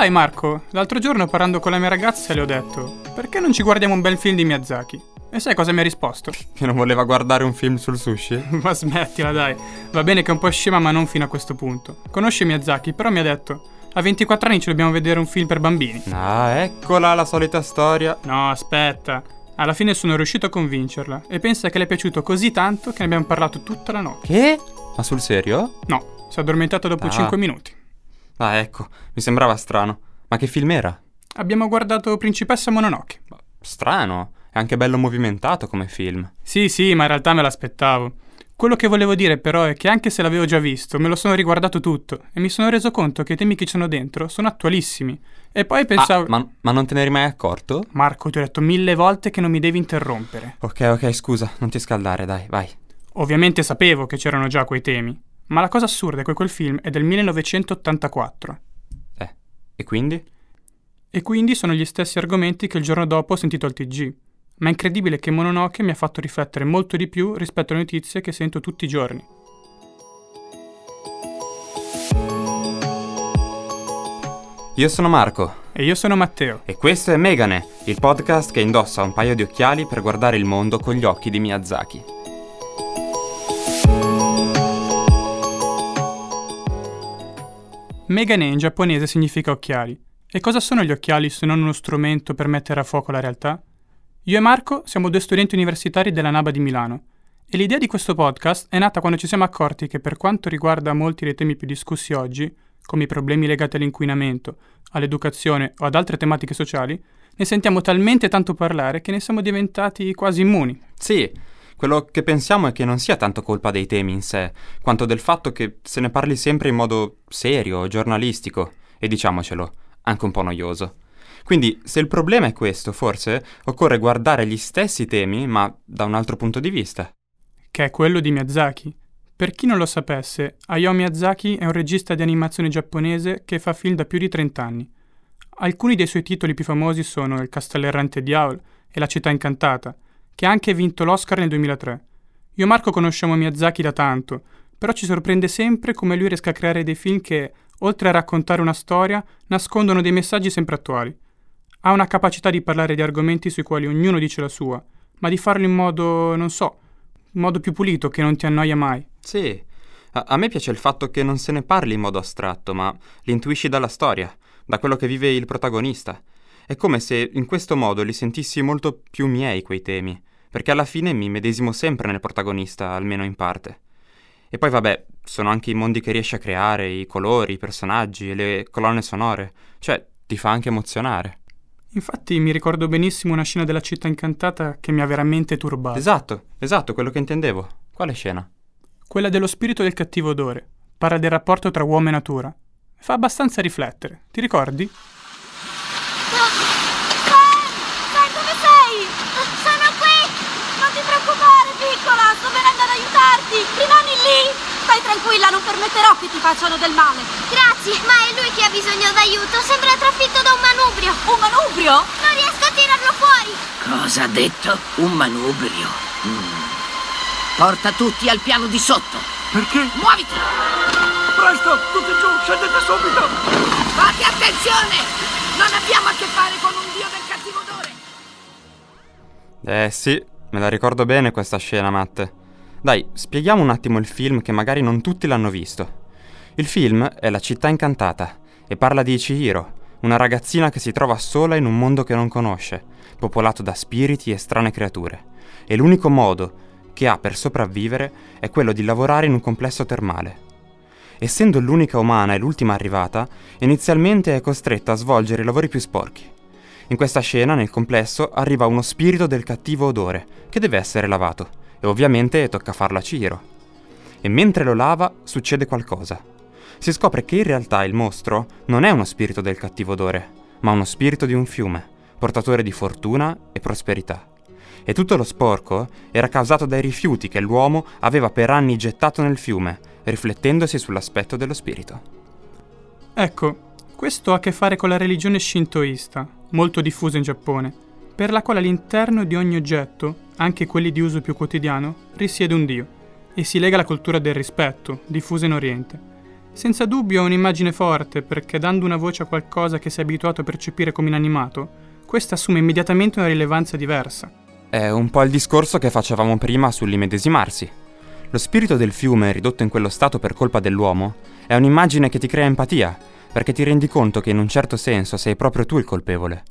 Sai Marco, l'altro giorno parlando con la mia ragazza le ho detto, perché non ci guardiamo un bel film di Miyazaki? E sai cosa mi ha risposto? Che non voleva guardare un film sul sushi? ma smettila dai, va bene che è un po' scema ma non fino a questo punto. Conosce Miyazaki, però mi ha detto, a 24 anni ci dobbiamo vedere un film per bambini. Ah, eccola la solita storia. No, aspetta. Alla fine sono riuscito a convincerla e pensa che le è piaciuto così tanto che ne abbiamo parlato tutta la notte. Che? Ma sul serio? No, si è addormentato dopo Ah. 5 minuti. Ah, ecco, mi sembrava strano. Ma che film era? Abbiamo guardato Principessa Mononoke. Strano. È anche bello movimentato come film. Sì, sì, ma in realtà me l'aspettavo. Quello che volevo dire però è che anche se l'avevo già visto, me lo sono riguardato tutto e mi sono reso conto che i temi che ci sono dentro sono attualissimi. E poi pensavo... Ah, ma, ma non te ne eri mai accorto? Marco, ti ho detto mille volte che non mi devi interrompere. Ok, ok, scusa, non ti scaldare, dai, vai. Ovviamente sapevo che c'erano già quei temi, ma la cosa assurda è che quel film è del 1984. Eh, e quindi? E quindi sono gli stessi argomenti che il giorno dopo ho sentito al TG. Ma è incredibile che Mononoke mi ha fatto riflettere molto di più rispetto alle notizie che sento tutti i giorni. Io sono Marco E io sono Matteo. e questo è Megane, il podcast che indossa un paio di occhiali per guardare il mondo con gli occhi di Miyazaki. Megane in giapponese significa occhiali. E cosa sono gli occhiali se non uno strumento per mettere a fuoco la realtà? Io e Marco siamo due studenti universitari della NABA di Milano. E l'idea di questo podcast è nata quando ci siamo accorti che per quanto riguarda molti dei temi più discussi oggi, come i problemi legati all'inquinamento, all'educazione o ad altre tematiche sociali, ne sentiamo talmente tanto parlare che ne siamo diventati quasi immuni. Sì, quello che pensiamo è che non sia tanto colpa dei temi in sé, quanto del fatto che se ne parli sempre in modo serio, giornalistico e diciamocelo, anche un po' noioso. Quindi, se il problema è questo, forse occorre guardare gli stessi temi, ma da un altro punto di vista. che è quello di Miyazaki. Per chi non lo sapesse, Hayao Miyazaki è un regista di animazione giapponese che fa film da più di 30 anni. Alcuni dei suoi titoli più famosi sono Il castello errante di Howl e La città incantata, che ha anche vinto l'Oscar nel 2003. Io e Marco conosciamo Miyazaki da tanto, però ci sorprende sempre come lui riesca a creare dei film che, oltre a raccontare una storia, nascondono dei messaggi sempre attuali. Ha una capacità di parlare di argomenti sui quali ognuno dice la sua, ma di farlo in modo, non so, in modo più pulito che non ti annoia mai. Sì, a, a me piace il fatto che non se ne parli in modo astratto, ma li intuisci dalla storia, da quello che vive il protagonista. È come se in questo modo li sentissi molto più miei quei temi, perché alla fine mi medesimo sempre nel protagonista, almeno in parte. E poi vabbè, sono anche i mondi che riesce a creare, i colori, i personaggi e le colonne sonore, cioè ti fa anche emozionare. Infatti mi ricordo benissimo una scena della città incantata che mi ha veramente turbato. Esatto, esatto, quello che intendevo. Quale scena? Quella dello spirito del cattivo odore. Parla del rapporto tra uomo e natura. Fa abbastanza riflettere. Ti ricordi? Sai dove sei? Sono qui! Non ti preoccupare, piccola! Sto venendo ad aiutarti! Rimani lì! Stai tranquilla, non permetterò che ti facciano del male! Grazie, ma è lui che ha bisogno d'aiuto. Sembra trafitto da un manubrio. Un manubrio? Non riesco a tirarlo fuori. Cosa ha detto? Un manubrio. Mm. Porta tutti al piano di sotto. Perché? Muoviti! Presto, tutti giù, scendete subito! Fate attenzione! Non abbiamo a che fare con un dio del cattivo odore. Eh sì, me la ricordo bene questa scena, Matte. Dai, spieghiamo un attimo il film che magari non tutti l'hanno visto. Il film è La città incantata e parla di Chihiro, una ragazzina che si trova sola in un mondo che non conosce, popolato da spiriti e strane creature. E l'unico modo che ha per sopravvivere è quello di lavorare in un complesso termale. Essendo l'unica umana e l'ultima arrivata, inizialmente è costretta a svolgere i lavori più sporchi. In questa scena, nel complesso, arriva uno spirito del cattivo odore, che deve essere lavato, e ovviamente tocca farlo a Ciro. E mentre lo lava, succede qualcosa. Si scopre che in realtà il mostro non è uno spirito del cattivo odore, ma uno spirito di un fiume, portatore di fortuna e prosperità. E tutto lo sporco era causato dai rifiuti che l'uomo aveva per anni gettato nel fiume, riflettendosi sull'aspetto dello spirito. Ecco, questo ha a che fare con la religione shintoista, molto diffusa in Giappone, per la quale all'interno di ogni oggetto, anche quelli di uso più quotidiano, risiede un dio e si lega alla cultura del rispetto, diffusa in Oriente. Senza dubbio è un'immagine forte perché dando una voce a qualcosa che sei abituato a percepire come inanimato, questa assume immediatamente una rilevanza diversa. È un po' il discorso che facevamo prima sull'immedesimarsi. Lo spirito del fiume, ridotto in quello stato per colpa dell'uomo, è un'immagine che ti crea empatia, perché ti rendi conto che in un certo senso sei proprio tu il colpevole.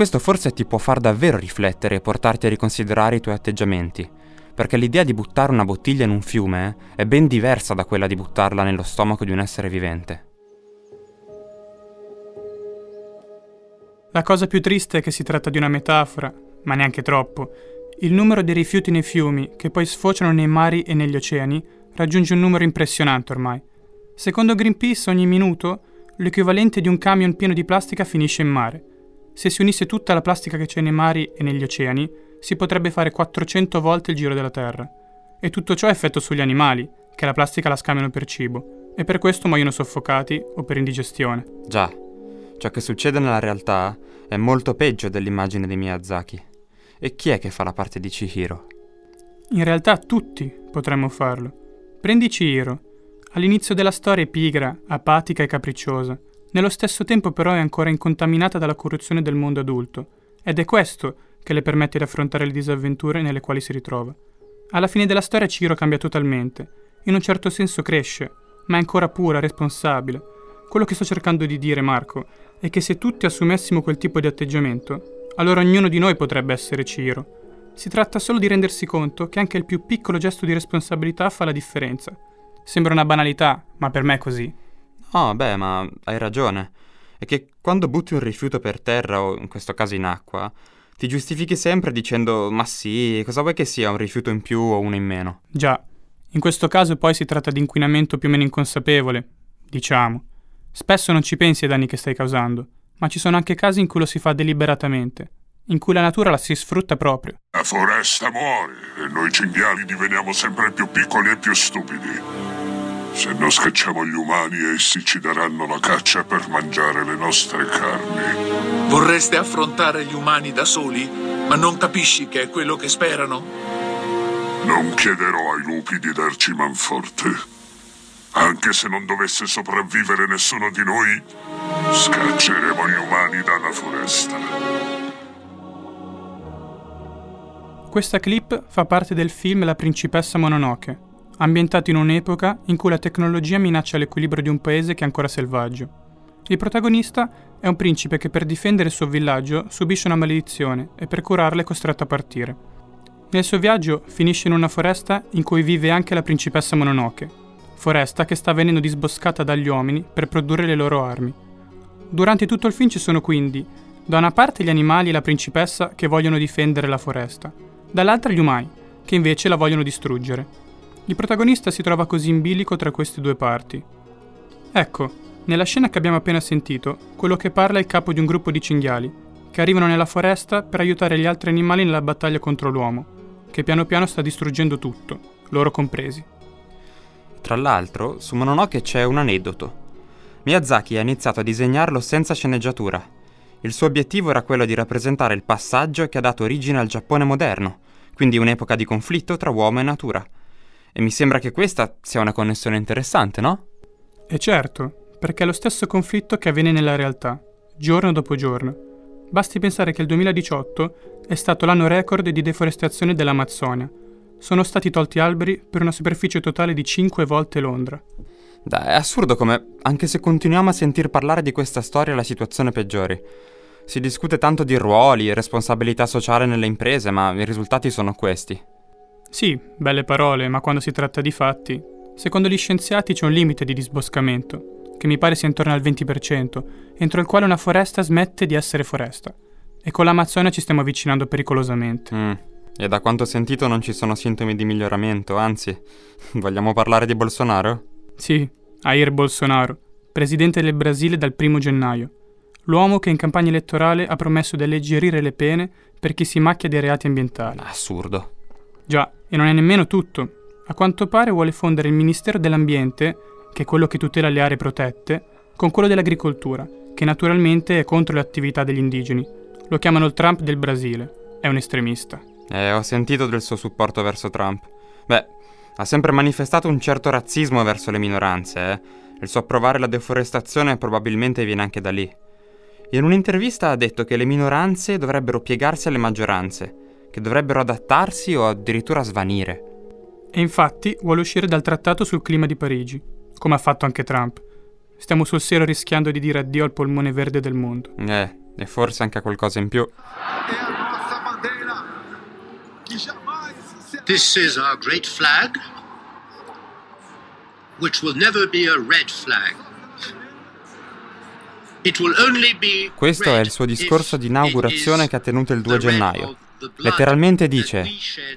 Questo forse ti può far davvero riflettere e portarti a riconsiderare i tuoi atteggiamenti, perché l'idea di buttare una bottiglia in un fiume è ben diversa da quella di buttarla nello stomaco di un essere vivente. La cosa più triste è che si tratta di una metafora, ma neanche troppo. Il numero di rifiuti nei fiumi, che poi sfociano nei mari e negli oceani, raggiunge un numero impressionante ormai. Secondo Greenpeace, ogni minuto l'equivalente di un camion pieno di plastica finisce in mare. Se si unisse tutta la plastica che c'è nei mari e negli oceani, si potrebbe fare 400 volte il giro della Terra. E tutto ciò ha effetto sugli animali, che la plastica la scambiano per cibo, e per questo muoiono soffocati o per indigestione. Già, ciò che succede nella realtà è molto peggio dell'immagine di Miyazaki. E chi è che fa la parte di Chihiro? In realtà tutti potremmo farlo. Prendi Chihiro. All'inizio della storia è pigra, apatica e capricciosa. Nello stesso tempo però è ancora incontaminata dalla corruzione del mondo adulto. Ed è questo che le permette di affrontare le disavventure nelle quali si ritrova. Alla fine della storia Ciro cambia totalmente. In un certo senso cresce, ma è ancora pura, responsabile. Quello che sto cercando di dire, Marco, è che se tutti assumessimo quel tipo di atteggiamento, allora ognuno di noi potrebbe essere Ciro. Si tratta solo di rendersi conto che anche il più piccolo gesto di responsabilità fa la differenza. Sembra una banalità, ma per me è così. Oh, beh, ma hai ragione. È che quando butti un rifiuto per terra, o in questo caso in acqua, ti giustifichi sempre dicendo ma sì, cosa vuoi che sia un rifiuto in più o uno in meno? Già, in questo caso poi si tratta di inquinamento più o meno inconsapevole, diciamo. Spesso non ci pensi ai danni che stai causando, ma ci sono anche casi in cui lo si fa deliberatamente, in cui la natura la si sfrutta proprio. La foresta muore e noi cinghiali diveniamo sempre più piccoli e più stupidi. Se non scacciamo gli umani, essi ci daranno la caccia per mangiare le nostre carni. Vorreste affrontare gli umani da soli, ma non capisci che è quello che sperano? Non chiederò ai lupi di darci manforte. Anche se non dovesse sopravvivere nessuno di noi, scacceremo gli umani dalla foresta. Questa clip fa parte del film La principessa Mononoke, ambientato in un'epoca in cui la tecnologia minaccia l'equilibrio di un paese che è ancora selvaggio. Il protagonista è un principe che per difendere il suo villaggio subisce una maledizione e per curarla è costretto a partire. Nel suo viaggio finisce in una foresta in cui vive anche la principessa Mononoke, foresta che sta venendo disboscata dagli uomini per produrre le loro armi. Durante tutto il film ci sono quindi, da una parte gli animali e la principessa che vogliono difendere la foresta, dall'altra gli umani, che invece la vogliono distruggere. Il protagonista si trova così in bilico tra queste due parti. Ecco, nella scena che abbiamo appena sentito, quello che parla è il capo di un gruppo di cinghiali, che arrivano nella foresta per aiutare gli altri animali nella battaglia contro l'uomo, che piano piano sta distruggendo tutto, loro compresi. Tra l'altro, su Mononoke c'è un aneddoto. Miyazaki ha iniziato a disegnarlo senza sceneggiatura. Il suo obiettivo era quello di rappresentare il passaggio che ha dato origine al Giappone moderno, quindi un'epoca di conflitto tra uomo e natura. E mi sembra che questa sia una connessione interessante, no? E certo, perché è lo stesso conflitto che avviene nella realtà, giorno dopo giorno. Basti pensare che il 2018 è stato l'anno record di deforestazione dell'Amazzonia. Sono stati tolti alberi per una superficie totale di 5 volte Londra. Dai, è assurdo come, anche se continuiamo a sentir parlare di questa storia, la situazione peggiori. Si discute tanto di ruoli e responsabilità sociale nelle imprese, ma i risultati sono questi. Sì, belle parole, ma quando si tratta di fatti, secondo gli scienziati c'è un limite di disboscamento, che mi pare sia intorno al 20%, entro il quale una foresta smette di essere foresta. E con l'Amazzonia ci stiamo avvicinando pericolosamente. Mm. E da quanto ho sentito non ci sono sintomi di miglioramento, anzi, vogliamo parlare di Bolsonaro? Sì, Jair Bolsonaro, presidente del Brasile dal primo gennaio. L'uomo che in campagna elettorale ha promesso di alleggerire le pene per chi si macchia dei reati ambientali. Assurdo. Già, e non è nemmeno tutto. A quanto pare vuole fondere il Ministero dell'Ambiente, che è quello che tutela le aree protette, con quello dell'agricoltura, che naturalmente è contro le attività degli indigeni. Lo chiamano il Trump del Brasile. È un estremista. Eh, ho sentito del suo supporto verso Trump. Beh, ha sempre manifestato un certo razzismo verso le minoranze, eh. Il suo approvare la deforestazione probabilmente viene anche da lì. In un'intervista ha detto che le minoranze dovrebbero piegarsi alle maggioranze, che dovrebbero adattarsi o addirittura svanire. E infatti vuole uscire dal trattato sul clima di Parigi, come ha fatto anche Trump. Stiamo sul serio rischiando di dire addio al polmone verde del mondo. Eh, e forse anche a qualcosa in più. This is our great flag, which will never be a red flag. It will only be Questo è il suo discorso di inaugurazione che ha tenuto il 2 gennaio. Letteralmente dice,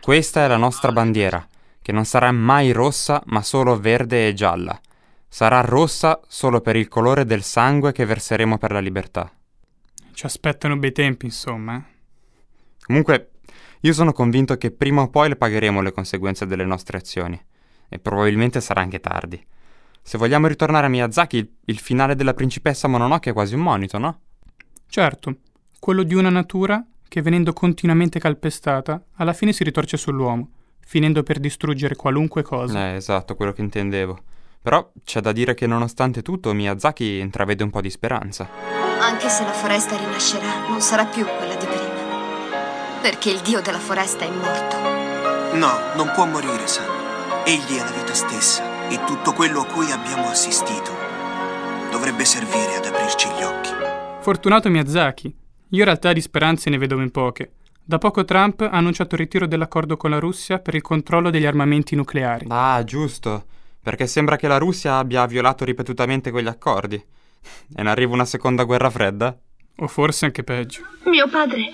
questa è la nostra bandiera, che non sarà mai rossa ma solo verde e gialla. Sarà rossa solo per il colore del sangue che verseremo per la libertà. Ci aspettano bei tempi, insomma. eh. Comunque, io sono convinto che prima o poi le pagheremo le conseguenze delle nostre azioni. E probabilmente sarà anche tardi. Se vogliamo ritornare a Miyazaki, il, il finale della principessa Mononoke è quasi un monito, no? Certo, quello di una natura che venendo continuamente calpestata, alla fine si ritorce sull'uomo, finendo per distruggere qualunque cosa. Eh, esatto, quello che intendevo. Però c'è da dire che nonostante tutto Miyazaki intravede un po' di speranza. Anche se la foresta rinascerà, non sarà più quella di prima. Perché il dio della foresta è morto. No, non può morire, Sam. Egli è la vita stessa e tutto quello a cui abbiamo assistito dovrebbe servire ad aprirci gli occhi. Fortunato Miyazaki. Io in realtà di speranze ne vedo ben poche. Da poco Trump ha annunciato il ritiro dell'accordo con la Russia per il controllo degli armamenti nucleari. Ah, giusto. Perché sembra che la Russia abbia violato ripetutamente quegli accordi. E ne arriva una seconda guerra fredda? O forse anche peggio. Mio padre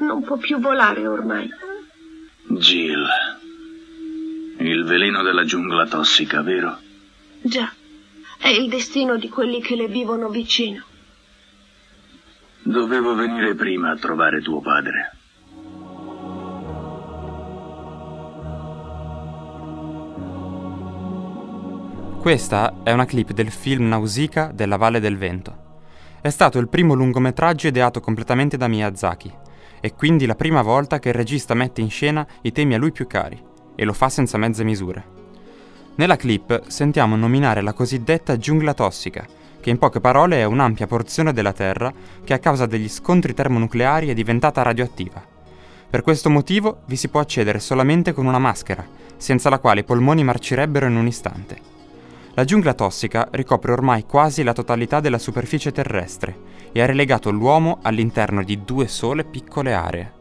non può più volare ormai. Jill. Il veleno della giungla tossica, vero? Già, è il destino di quelli che le vivono vicino. Dovevo venire prima a trovare tuo padre. Questa è una clip del film Nausicaa della Valle del Vento. È stato il primo lungometraggio ideato completamente da Miyazaki e quindi la prima volta che il regista mette in scena i temi a lui più cari e lo fa senza mezze misure. Nella clip sentiamo nominare la cosiddetta giungla tossica, che in poche parole è un'ampia porzione della Terra che a causa degli scontri termonucleari è diventata radioattiva. Per questo motivo vi si può accedere solamente con una maschera, senza la quale i polmoni marcirebbero in un istante. La giungla tossica ricopre ormai quasi la totalità della superficie terrestre e ha relegato l'uomo all'interno di due sole piccole aree.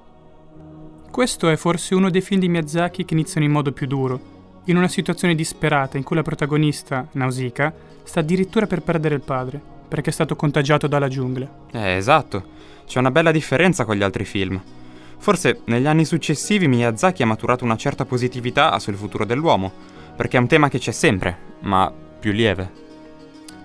Questo è forse uno dei film di Miyazaki che iniziano in modo più duro, in una situazione disperata in cui la protagonista, Nausicaa, sta addirittura per perdere il padre, perché è stato contagiato dalla giungla. Eh, esatto. C'è una bella differenza con gli altri film. Forse negli anni successivi Miyazaki ha maturato una certa positività sul futuro dell'uomo, perché è un tema che c'è sempre, ma più lieve.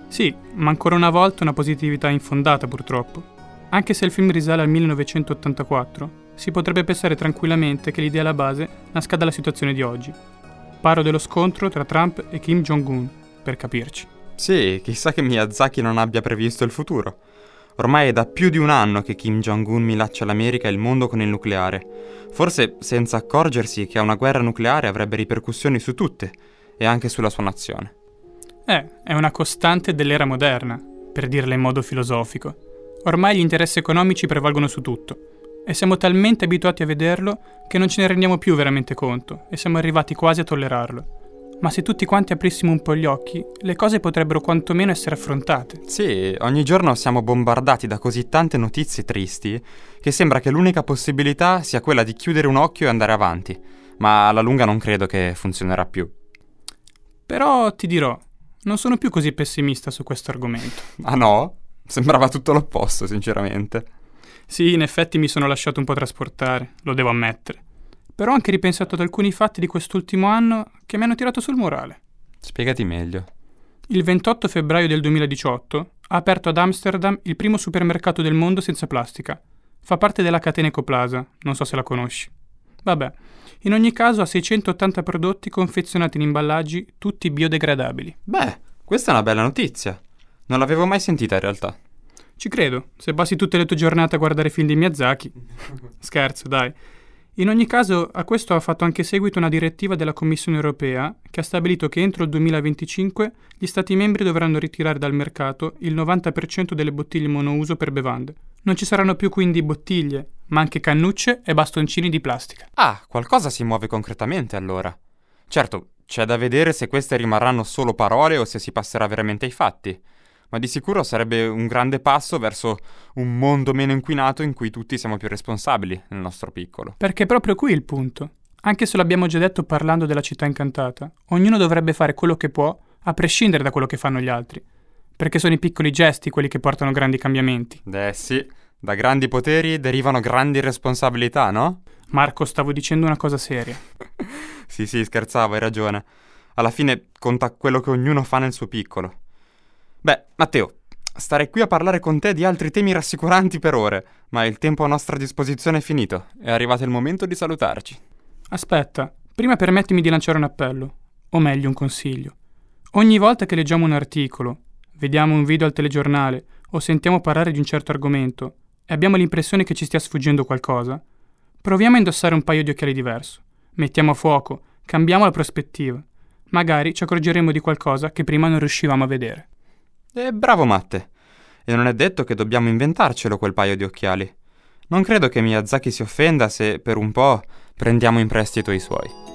Sì, ma ancora una volta una positività infondata purtroppo. Anche se il film risale al 1984, si potrebbe pensare tranquillamente che l'idea alla base nasca dalla situazione di oggi. Parlo dello scontro tra Trump e Kim Jong-un, per capirci. Sì, chissà che Miyazaki non abbia previsto il futuro. Ormai è da più di un anno che Kim Jong-un minaccia l'America e il mondo con il nucleare. Forse senza accorgersi che una guerra nucleare avrebbe ripercussioni su tutte e anche sulla sua nazione. Eh, è una costante dell'era moderna, per dirla in modo filosofico. Ormai gli interessi economici prevalgono su tutto e siamo talmente abituati a vederlo che non ce ne rendiamo più veramente conto e siamo arrivati quasi a tollerarlo. Ma se tutti quanti aprissimo un po' gli occhi, le cose potrebbero quantomeno essere affrontate. Sì, ogni giorno siamo bombardati da così tante notizie tristi che sembra che l'unica possibilità sia quella di chiudere un occhio e andare avanti, ma alla lunga non credo che funzionerà più. Però ti dirò, non sono più così pessimista su questo argomento. Ah no? Sembrava tutto l'opposto, sinceramente. Sì, in effetti mi sono lasciato un po' trasportare, lo devo ammettere. Però ho anche ripensato ad alcuni fatti di quest'ultimo anno che mi hanno tirato sul morale. Spiegati meglio. Il 28 febbraio del 2018 ha aperto ad Amsterdam il primo supermercato del mondo senza plastica. Fa parte della catena Ecoplaza, non so se la conosci. Vabbè, in ogni caso ha 680 prodotti confezionati in imballaggi tutti biodegradabili. Beh, questa è una bella notizia. Non l'avevo mai sentita in realtà. Ci credo, se passi tutte le tue giornate a guardare film di Miyazaki. Scherzo, dai. In ogni caso, a questo ha fatto anche seguito una direttiva della Commissione europea che ha stabilito che entro il 2025 gli Stati membri dovranno ritirare dal mercato il 90% delle bottiglie monouso per bevande. Non ci saranno più quindi bottiglie, ma anche cannucce e bastoncini di plastica. Ah, qualcosa si muove concretamente allora. Certo, c'è da vedere se queste rimarranno solo parole o se si passerà veramente ai fatti ma di sicuro sarebbe un grande passo verso un mondo meno inquinato in cui tutti siamo più responsabili nel nostro piccolo. Perché è proprio qui il punto. Anche se l'abbiamo già detto parlando della città incantata, ognuno dovrebbe fare quello che può, a prescindere da quello che fanno gli altri. Perché sono i piccoli gesti quelli che portano grandi cambiamenti. Eh sì, da grandi poteri derivano grandi responsabilità, no? Marco, stavo dicendo una cosa seria. sì, sì, scherzavo, hai ragione. Alla fine conta quello che ognuno fa nel suo piccolo. Beh, Matteo, starei qui a parlare con te di altri temi rassicuranti per ore, ma il tempo a nostra disposizione è finito. È arrivato il momento di salutarci. Aspetta, prima permettimi di lanciare un appello, o meglio un consiglio. Ogni volta che leggiamo un articolo, vediamo un video al telegiornale o sentiamo parlare di un certo argomento e abbiamo l'impressione che ci stia sfuggendo qualcosa, proviamo a indossare un paio di occhiali diverso. Mettiamo a fuoco, cambiamo la prospettiva. Magari ci accorgeremo di qualcosa che prima non riuscivamo a vedere. E bravo Matte. E non è detto che dobbiamo inventarcelo quel paio di occhiali. Non credo che Miyazaki si offenda se per un po' prendiamo in prestito i suoi.